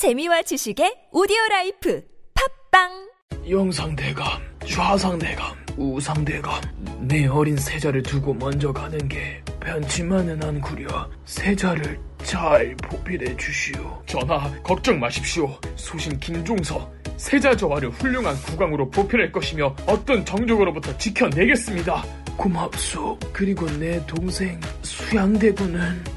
재미와 지식의 오디오 라이프 팟빵! 영상대감, 좌상대감, 우상대감. 내 어린 세자를 두고 먼저 가는 게 편치만은 않구려. 세자를 잘 보필해 주시오. 전하 걱정 마십시오. 소신 김종서 세자 저하를 훌륭한 국왕으로 보필할 것이며 어떤 정적으로부터 지켜내겠습니다. 고맙소. 그리고 내 동생 수양대군은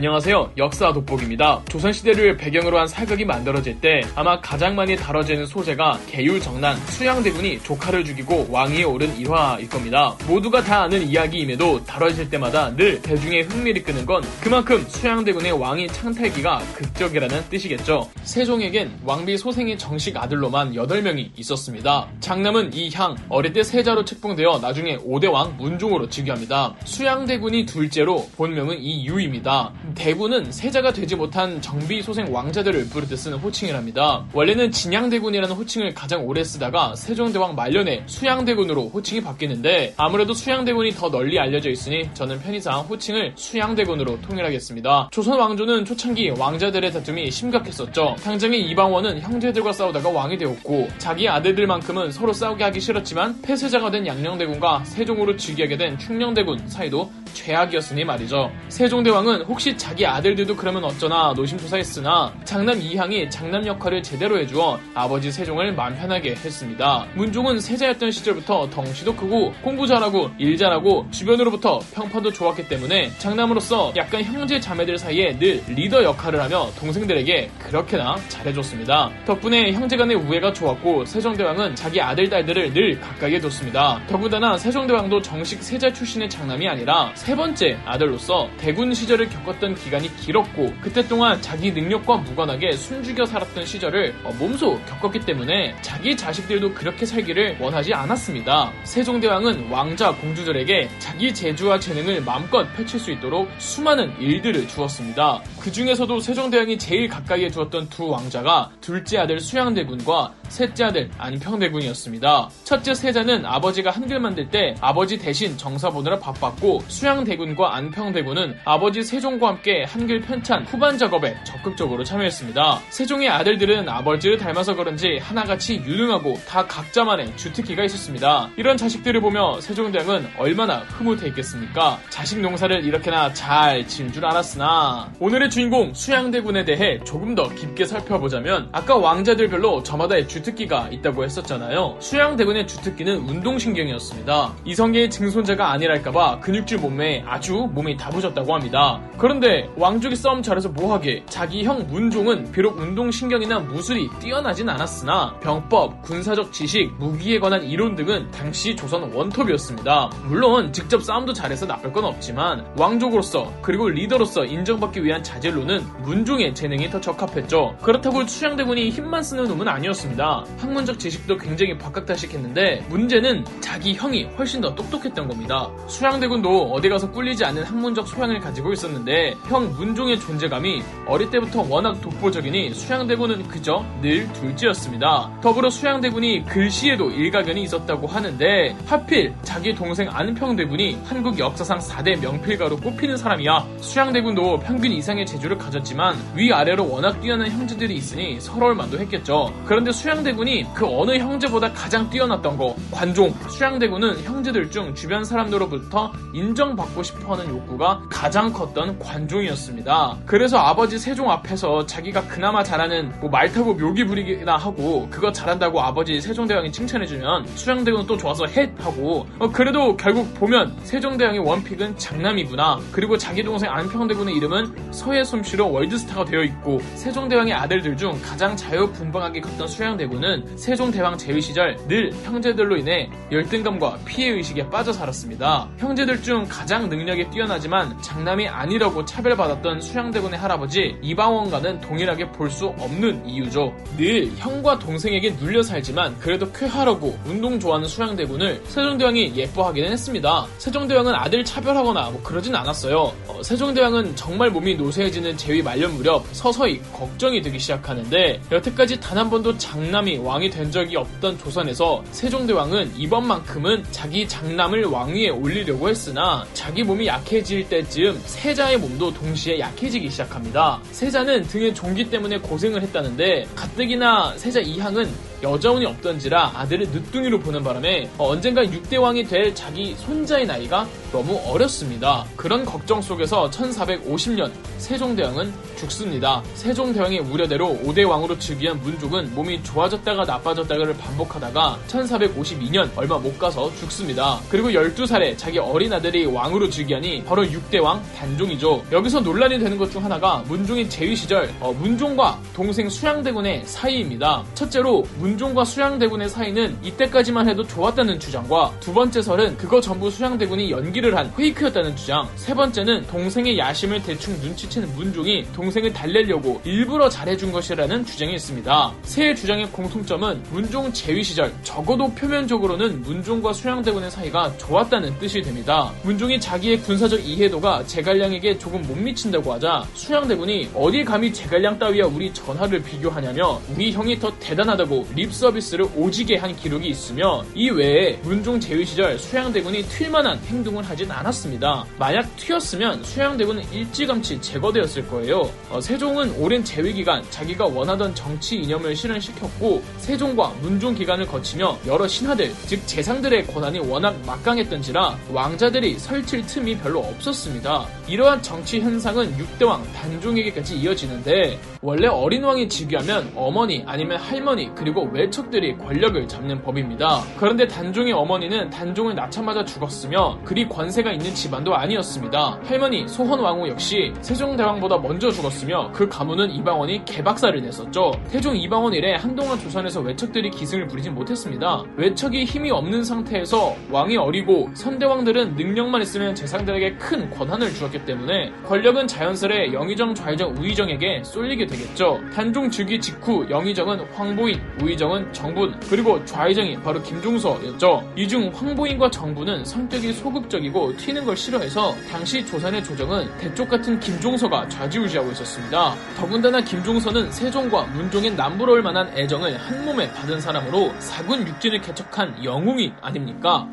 안녕하세요. 역사 돋보기입니다. 조선시대를 배경으로 한 사극이 만들어질 때 아마 가장 많이 다뤄지는 소재가 개유정난, 수양대군이 조카를 죽이고 왕위에 오른 일화일 겁니다. 모두가 다 아는 이야기임에도 다뤄질 때마다 늘 대중의 흥미를 끄는 건 그만큼 수양대군의 왕위 창탈기가 극적이라는 뜻이겠죠. 세종에겐 왕비 소생의 정식 아들로만 8명이 있었습니다. 장남은 이향, 어릴 때 세자로 책봉되어 나중에 5대왕 문종으로 즉위합니다. 수양대군이 둘째로 본명은 이유입니다. 대군은 세자가 되지 못한 정비 소생 왕자들을 부르듯 쓰는 호칭이랍니다. 원래는 진양대군이라는 호칭을 가장 오래 쓰다가 세종대왕 말년에 수양대군으로 호칭이 바뀌는데 아무래도 수양대군이 더 널리 알려져 있으니 저는 편의상 호칭을 수양대군으로 통일하겠습니다. 조선 왕조는 초창기 왕자들의 다툼이 심각했었죠. 당장의 이방원은 형제들과 싸우다가 왕이 되었고 자기 아들들만큼은 서로 싸우게 하기 싫었지만 폐쇄자가 된 양녕대군과 세종으로 즉위하게 된 충녕대군 사이도 최악이었으니 말이죠. 세종대왕은 혹시 자기 아들들도 그러면 어쩌나 노심초사했으나 장남 이향이 장남 역할을 제대로 해주어 아버지 세종을 마음 편하게 했습니다. 문종은 세자였던 시절부터 덩치도 크고 공부 잘하고 일 잘하고 주변으로부터 평판도 좋았기 때문에 장남으로서 약간 형제 자매들 사이에 늘 리더 역할을 하며 동생들에게 그렇게나 잘해줬습니다. 덕분에 형제간의 우애가 좋았고 세종대왕은 자기 아들 딸들을 늘 가까이에 뒀습니다. 더구나 세종대왕도 정식 세자 출신의 장남이 아니라 세 번째 아들로서 대군 시절을 겪었던 기간이 길었고 그때 동안 자기 능력과 무관하게 숨죽여 살았던 시절을 어, 몸소 겪었기 때문에 자기 자식들도 그렇게 살기를 원하지 않았습니다. 세종대왕은 왕자 공주들에게 자기 재주와 재능을 마음껏 펼칠 수 있도록 수많은 일들을 주었습니다. 그 중에서도 세종대왕이 제일 가까이에 두었던 두 왕자가 둘째 아들 수양대군과 셋째 아들 안평대군이었습니다. 첫째 세자는 아버지가 한글 만들 때 아버지 대신 정사 보느라 바빴고 수양대군과 안평대군은 아버지 세종과 함께 한글 편찬 후반 작업에 적극적으로 참여했습니다. 세종의 아들들은 아버지를 닮아서 그런지 하나같이 유능하고 다 각자만의 주특기가 있었습니다. 이런 자식들을 보며 세종대왕은 얼마나 흐뭇해 있겠습니까? 자식 농사를 이렇게나 잘 지은 줄 알았으나 오늘의 주인공 수양대군에 대해 조금 더 깊게 살펴보자면 아까 왕자들별로 저마다의 주 특기가 있다고 했었잖아요. 수양대군의 주특기는 운동신경이었습니다. 이성계의 증손자가 아니랄까봐 근육질 몸매에 아주 몸이 다부졌다고 합니다. 그런데 왕족이 싸움 잘해서 뭐하게 자기 형 문종은 비록 운동신경이나 무술이 뛰어나진 않았으나 병법, 군사적 지식, 무기에 관한 이론 등은 당시 조선 원톱이었습니다. 물론 직접 싸움도 잘해서 나쁠 건 없지만 왕족으로서 그리고 리더로서 인정받기 위한 자질로는 문종의 재능이 더 적합했죠. 그렇다고 수양대군이 힘만 쓰는 놈은 아니었습니다. 학문적 지식도 굉장히 박학다식했는데 문제는 자기 형이 훨씬 더 똑똑했던 겁니다. 수양대군도 어디 가서 꿀리지 않는 학문적 소양을 가지고 있었는데 형 문종의 존재감이 어릴 때부터 워낙 독보적이니 수양대군은 그저 늘 둘째였습니다. 더불어 수양대군이 글씨에도 일가견이 있었다고 하는데 하필 자기 동생 안평대군이 한국 역사상 4대 명필가로 꼽히는 사람이야. 수양대군도 평균 이상의 재주를 가졌지만 위아래로 워낙 뛰어난 형제들이 있으니 서러울 만도 했겠죠. 그런데 수양 대군이 그 어느 형제보다 가장 뛰어났던 거 관종. 수양대군은 형제들 중 주변 사람들로부터 인정받고 싶어하는 욕구가 가장 컸던 관종이었습니다. 그래서 아버지 세종 앞에서 자기가 그나마 잘하는 뭐 말 타고 묘기 부리기나 하고 그거 잘한다고 아버지 세종대왕이 칭찬해주면 수양대군은 또 좋아서 헷 하고 어, 그래도 결국 보면 세종대왕의 원픽은 장남이구나. 그리고 자기 동생 안평대군의 이름은 서해 솜씨로 월드스타가 되어 있고 세종대왕의 아들들 중 가장 자유분방하게 컸던 수양대군 은 세종대왕 재위 시절 늘 형제들로 인해 열등감과 피해의식에 빠져 살았습니다. 형제들 중 가장 능력이 뛰어나지만 장남이 아니라고 차별받았던 수양대군의 할아버지 이방원과는 동일하게 볼 수 없는 이유죠. 늘 형과 동생에게 눌려 살지만 그래도 쾌하라고 운동 좋아하는 수양대군을 세종대왕이 예뻐하기는 했습니다. 세종대왕은 아들 차별하거나 뭐 그러진 않았어요. 어, 세종대왕은 정말 몸이 노쇠해지는 제위 말년 무렵 서서히 걱정이 되기 시작하는데 여태까지 단 한 번도 장남 이 왕이 된 적이 없던 조선에서 세종대왕은 이번만큼은 자기 장남을 왕위에 올리려고 했으나 자기 몸이 약해질 때쯤 세자의 몸도 동시에 약해지기 시작합니다. 세자는 등에 종기 때문에 고생을 했다는데 가뜩이나 세자 이항은 여자운이 없던지라 아들을 늦둥이로 보는 바람에 언젠가 6대 왕이 될 자기 손자의 나이가 너무 어렸습니다. 그런 걱정 속에서 1450년 세종대왕은 죽습니다. 세종대왕의 우려대로 5대 왕으로 즉위한 문종은 몸이 좋아졌다가 나빠졌다가를 반복하다가 1452년 얼마 못 가서 죽습니다. 그리고 12살에 자기 어린 아들이 왕으로 즉위하니 바로 6대 왕 단종이죠. 여기서 논란이 되는 것 중 하나가 문종의 재위 시절 어, 문종과 동생 수양대군의 사이입니다. 첫째로 문 종과 수양대군의 사이는 이때까지만 해도 좋았다는 주장과 두 번째 설은 그거 전부 수양대군이 연기를 한 페이크였다는 주장 세 번째는 동생의 야심을 대충 눈치채는 문종이 동생을 달래려고 일부러 잘해준 것이라는 주장이 있습니다. 세 주장의 공통점은 문종 재위 시절 적어도 표면적으로는 문종과 수양대군의 사이가 좋았다는 뜻이 됩니다. 문종이 자기의 군사적 이해도가 제갈량에게 조금 못 미친다고 하자 수양대군이 어디 감히 제갈량 따위와 우리 전하를 비교하냐며 우리 형이 더 대단하다고 립 서비스를 오지게 한 기록이 있으며 이 외에 문종 재위 시절 수양대군이 튈만한 행동을 하진 않았습니다. 만약 튀었으면 수양대군은 일찌감치 제거되었을 거예요. 어, 세종은 오랜 재위 기간 자기가 원하던 정치 이념을 실현시켰고 세종과 문종 기간을 거치며 여러 신하들 즉 재상들의 권한이 워낙 막강했던지라 왕자들이 설칠 틈이 별로 없었습니다. 이러한 정치 현상은 6대왕 단종에게까지 이어지는데 원래 어린 왕이 즉위하면 어머니 아니면 할머니 그리고 외척들이 권력을 잡는 법입니다. 그런데 단종의 어머니는 단종을 낳자마자 죽었으며 그리 권세가 있는 집안도 아니었습니다. 할머니 소헌왕후 역시 세종대왕보다 먼저 죽었으며 그 가문은 이방원이 개박살을 냈었죠. 태종 이방원 이래 한동안 조선에서 외척들이 기승을 부리지 못했습니다. 외척이 힘이 없는 상태에서 왕이 어리고 선대왕들은 능력만 있으면 재상들에게 큰 권한을 주었기 때문에 권력은 자연스레 영의정, 좌의정, 우의정에게 쏠리게 되겠죠. 단종 즉위 직후 영의정은 황보인, 우의정 은 정분, 그리고 좌의정이 바로 김종서였죠. 이중 황보인과 정분은 성격이 소극적이고 튀는 걸 싫어해서 당시 조선의 조정은 대쪽 같은 김종서가 좌지우지하고 있었습니다. 더군다나 김종서는 세종과 문종의 남부러울 만한 애정을 한 몸에 받은 사람으로 사군 육진을 개척한 영웅이 아닙니까?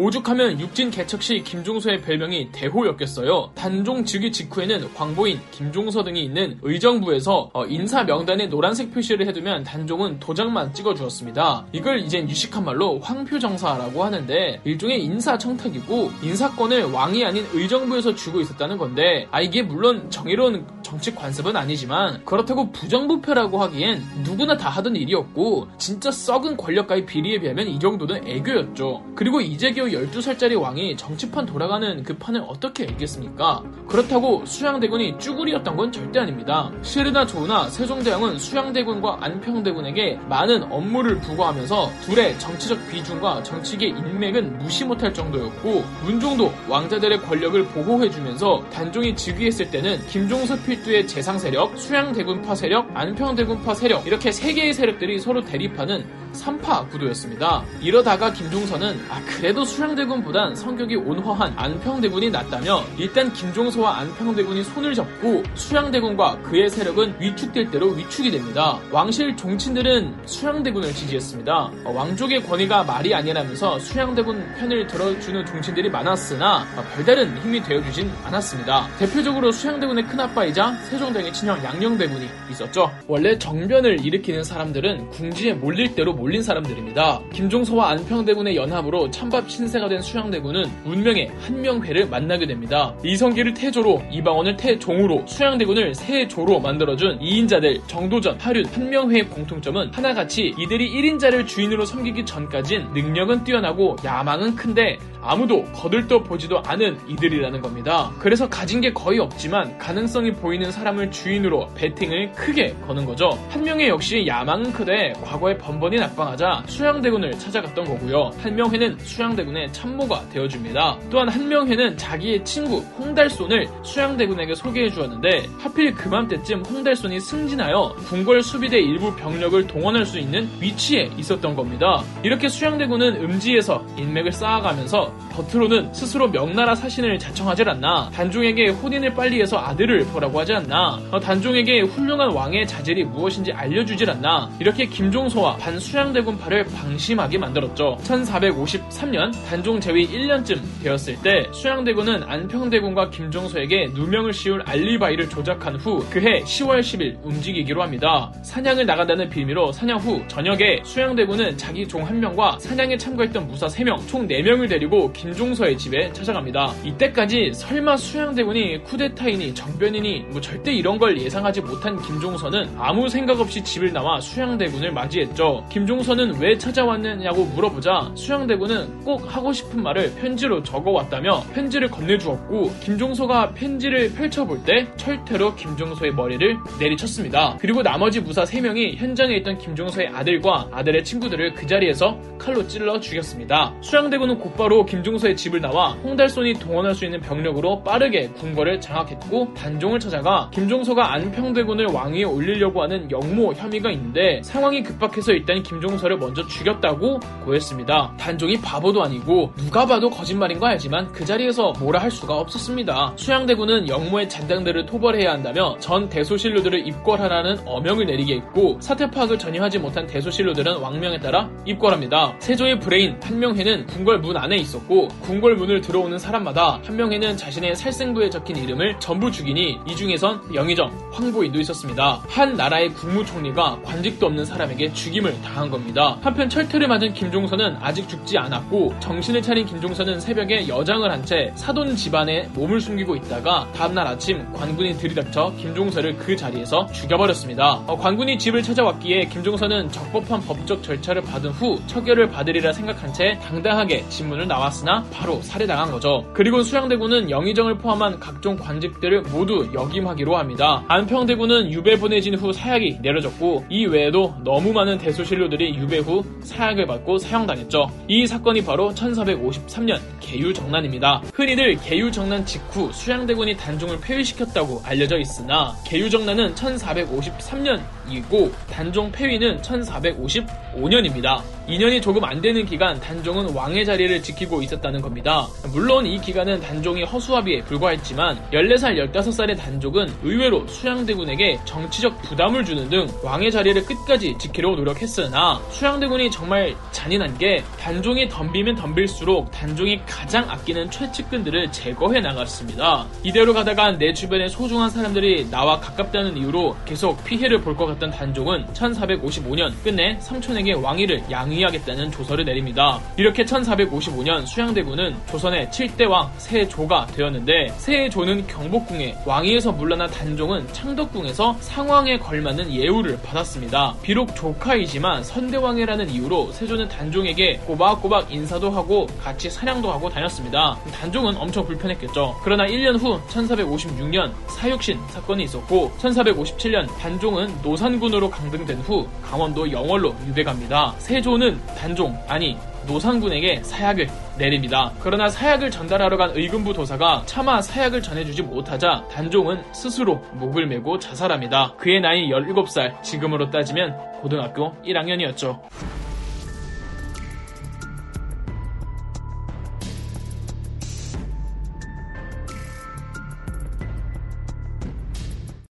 오죽하면 육진 개척 시 김종서의 별명이 대호였겠어요. 단종 즉위 직후에는 광보인, 김종서 등이 있는 의정부에서 어, 인사 명단에 노란색 표시를 해두면 단종은 도장만 찍어주었습니다. 이걸 이젠 유식한 말로 황표정사라고 하는데 일종의 인사청탁이고 인사권을 왕이 아닌 의정부에서 주고 있었다는 건데 아 이게 물론 정의로운 정치 관습은 아니지만 그렇다고 부정부패라고 하기엔 누구나 다 하던 일이었고 진짜 썩은 권력가의 비리에 비하면 이 정도는 애교였죠. 그리고 이재규 12살짜리 왕이 정치판 돌아가는 그 판을 어떻게 알겠습니까? 그렇다고 수양대군이 쭈구리였던 건 절대 아닙니다. 실으나 좋으나 세종대왕은 수양대군과 안평대군에게 많은 업무를 부과하면서 둘의 정치적 비중과 정치계 인맥은 무시 못할 정도였고 문종도 왕자들의 권력을 보호해주면서 단종이 즉위했을 때는 김종서 필두의 재상 세력, 수양대군파 세력, 안평대군파 세력 이렇게 세 개의 세력들이 서로 대립하는 3파 구도였습니다. 이러다가 김종서는 아 그래도 수양대군보단 성격이 온화한 안평대군이 낫다며 일단 김종서와 안평대군이 손을 잡고 수양대군과 그의 세력은 위축될 대로 위축이 됩니다. 왕실 종친들은 수양대군을 지지했습니다. 어, 왕족의 권위가 말이 아니라면서 수양대군 편을 들어주는 종친들이 많았으나 어, 별다른 힘이 되어주진 않았습니다. 대표적으로 수양대군의 큰아빠이자 세종대왕의 친형 양녕대군이 있었죠. 원래 정변을 일으키는 사람들은 궁지에 몰릴 대로 몰린 사람들입니다. 김종서와 안평대군의 연합으로 찬밥 신세가 된 수양대군은 운명의 한명회를 만나게 됩니다. 이성기를 태조로 이방원을 태종으로 수양대군을 세조로 만들어준 2인자들 정도전, 하륜, 한명회의 공통점은 하나같이 이들이 1인자를 주인으로 섬기기 전까진 능력은 뛰어나고 야망은 큰데 아무도 거들떠 보지도 않은 이들이라는 겁니다. 그래서 가진 게 거의 없지만 가능성이 보이는 사람을 주인으로 배팅을 크게 거는 거죠. 한 명의 역시 야망은 크되 과거에 번번이 낙방하자 수양대군을 찾아갔던 거고요. 한명회는 수양대군의 참모가 되어줍니다. 또한 한명회는 자기의 친구 홍달손을 수양대군에게 소개해 주었는데 하필 그맘때쯤 홍달손이 승진하여 궁궐 수비대 일부 병력을 동원할 수 있는 위치에 있었던 겁니다. 이렇게 수양대군은 음지에서 인맥을 쌓아가면서 겉으로는 스스로 명나라 사신을 자청하질 않나 단종에게 혼인을 빨리 해서 아들을 보라고 하지 않나 어, 단종에게 훌륭한 왕의 자질이 무엇인지 알려주질 않나 이렇게 김종서와 반수양대군파를 방심하게 만들었죠. 1453년 단종 제위 1년쯤 되었을 때 수양대군은 안평대군과 김종서에게 누명을 씌울 알리바이를 조작한 후 그해 10월 10일 움직이기로 합니다. 사냥을 나간다는 빌미로 사냥 후 저녁에 수양대군은 자기 종 한 명과 사냥에 참가했던 무사 3명 총 4명을 데리고 김 종서의 집에 찾아갑니다. 이때까지 설마 수양대군이 쿠데타이니 정변이니 뭐 절대 이런 걸 예상하지 못한 김종서는 아무 생각 없이 집을 나와 수양대군을 맞이했죠. 김종서는 왜 찾아왔느냐고 물어보자 수양대군은 꼭 하고 싶은 말을 편지로 적어왔다며 편지를 건네주었고 김종서가 편지를 펼쳐볼 때 철퇴로 김종서의 머리를 내리쳤습니다. 그리고 나머지 무사 3명이 현장에 있던 김종서의 아들과 아들의 친구들을 그 자리에서 칼로 찔러 죽였습니다. 수양대군은 곧바로 김종서 의 집을 나와 홍달손이 동원할 수 있는 병력으로 빠르게 궁궐을 장악했고 단종을 찾아가 김종서가 안평대군을 왕위에 올리려고 하는 영모 혐의가 있는데 상황이 급박해서 일단 김종서를 먼저 죽였다고 고했습니다. 단종이 바보도 아니고 누가 봐도 거짓말인 거 알지만 그 자리에서 뭐라 할 수가 없었습니다. 수양대군은 영모의 잔당들을 토벌해야 한다며 전 대소신료들을 입궐하라는 어명을 내리게 했고 사태 파악을 전혀 하지 못한 대소신료들은 왕명에 따라 입궐합니다. 세조의 브레인 한명회는 궁궐 문 안에 있었고 궁궐 문을 들어오는 사람마다 한명회는 자신의 살생부에 적힌 이름을 전부 죽이니 이 중에선 영의정, 황보인도 있었습니다. 한 나라의 국무총리가 관직도 없는 사람에게 죽임을 당한 겁니다. 한편 철퇴를 맞은 김종서는 아직 죽지 않았고 정신을 차린 김종서는 새벽에 여장을 한 채 사돈 집안에 몸을 숨기고 있다가 다음날 아침 관군이 들이닥쳐 김종서를 그 자리에서 죽여버렸습니다. 어, 관군이 집을 찾아왔기에 김종서는 적법한 법적 절차를 받은 후 처결을 받으리라 생각한 채 당당하게 집문을 나왔 으나 바로 살해당한 거죠. 그리고 수양대군은 영의정을 포함한 각종 관직들을 모두 역임하기로 합니다. 안평대군은 유배 보내진 후 사약이 내려졌고 이 외에도 너무 많은 대소신료들이 유배 후 사약을 받고 사형당했죠. 이 사건이 바로 1453년 개유정난입니다. 흔히들 개유정난 직후 수양대군이 단종을 폐위시켰다고 알려져 있으나 개유정난은 1453년 이고 단종 폐위는 1455년입니다. 2년이 조금 안 되는 기간 단종은 왕의 자리를 지키고 있었다는 겁니다. 물론 이 기간은 단종이 허수아비에 불과했지만 14살, 15살의 단종은 의외로 수양대군에게 정치적 부담을 주는 등 왕의 자리를 끝까지 지키려고 노력했으나 수양대군이 정말 잔인한 게 단종이 덤비면 덤빌수록 단종이 가장 아끼는 최측근들을 제거해 나갔습니다. 이대로 가다가 내 주변에 소중한 사람들이 나와 가깝다는 이유로 계속 피해를 볼 것 같던 단종은 1455년 끝내 삼촌에게 왕위를 양위하겠다는 조서를 내립니다. 이렇게 1455년 수양대군은 조선의 7대 왕 세조가 되었는데 세조는 경복궁에 왕위에서 물러난 단종은 창덕궁에서 상왕에 걸맞는 예우를 받았습니다. 비록 조카이지만 선대왕이라는 이유로 세조는 단종에게 꼬박꼬박 인사도 하고 같이 사냥도 하고 다녔습니다. 단종은 엄청 불편했겠죠. 그러나 1년 후 1456년 사육신 사건이 있었고 1457년 단종은 노산 군으로 강등된 후 강원도 영월로 유배갑니다. 세조는 단종 아니 노상군에게 사약을 내립니다. 그러나 사약을 전달하러 간 의금부 도사가 차마 사약을 전해주지 못하자 단종은 스스로 목을 메고 자살합니다. 그의 나이 17살, 지금으로 따지면 고등학교 1학년이었죠.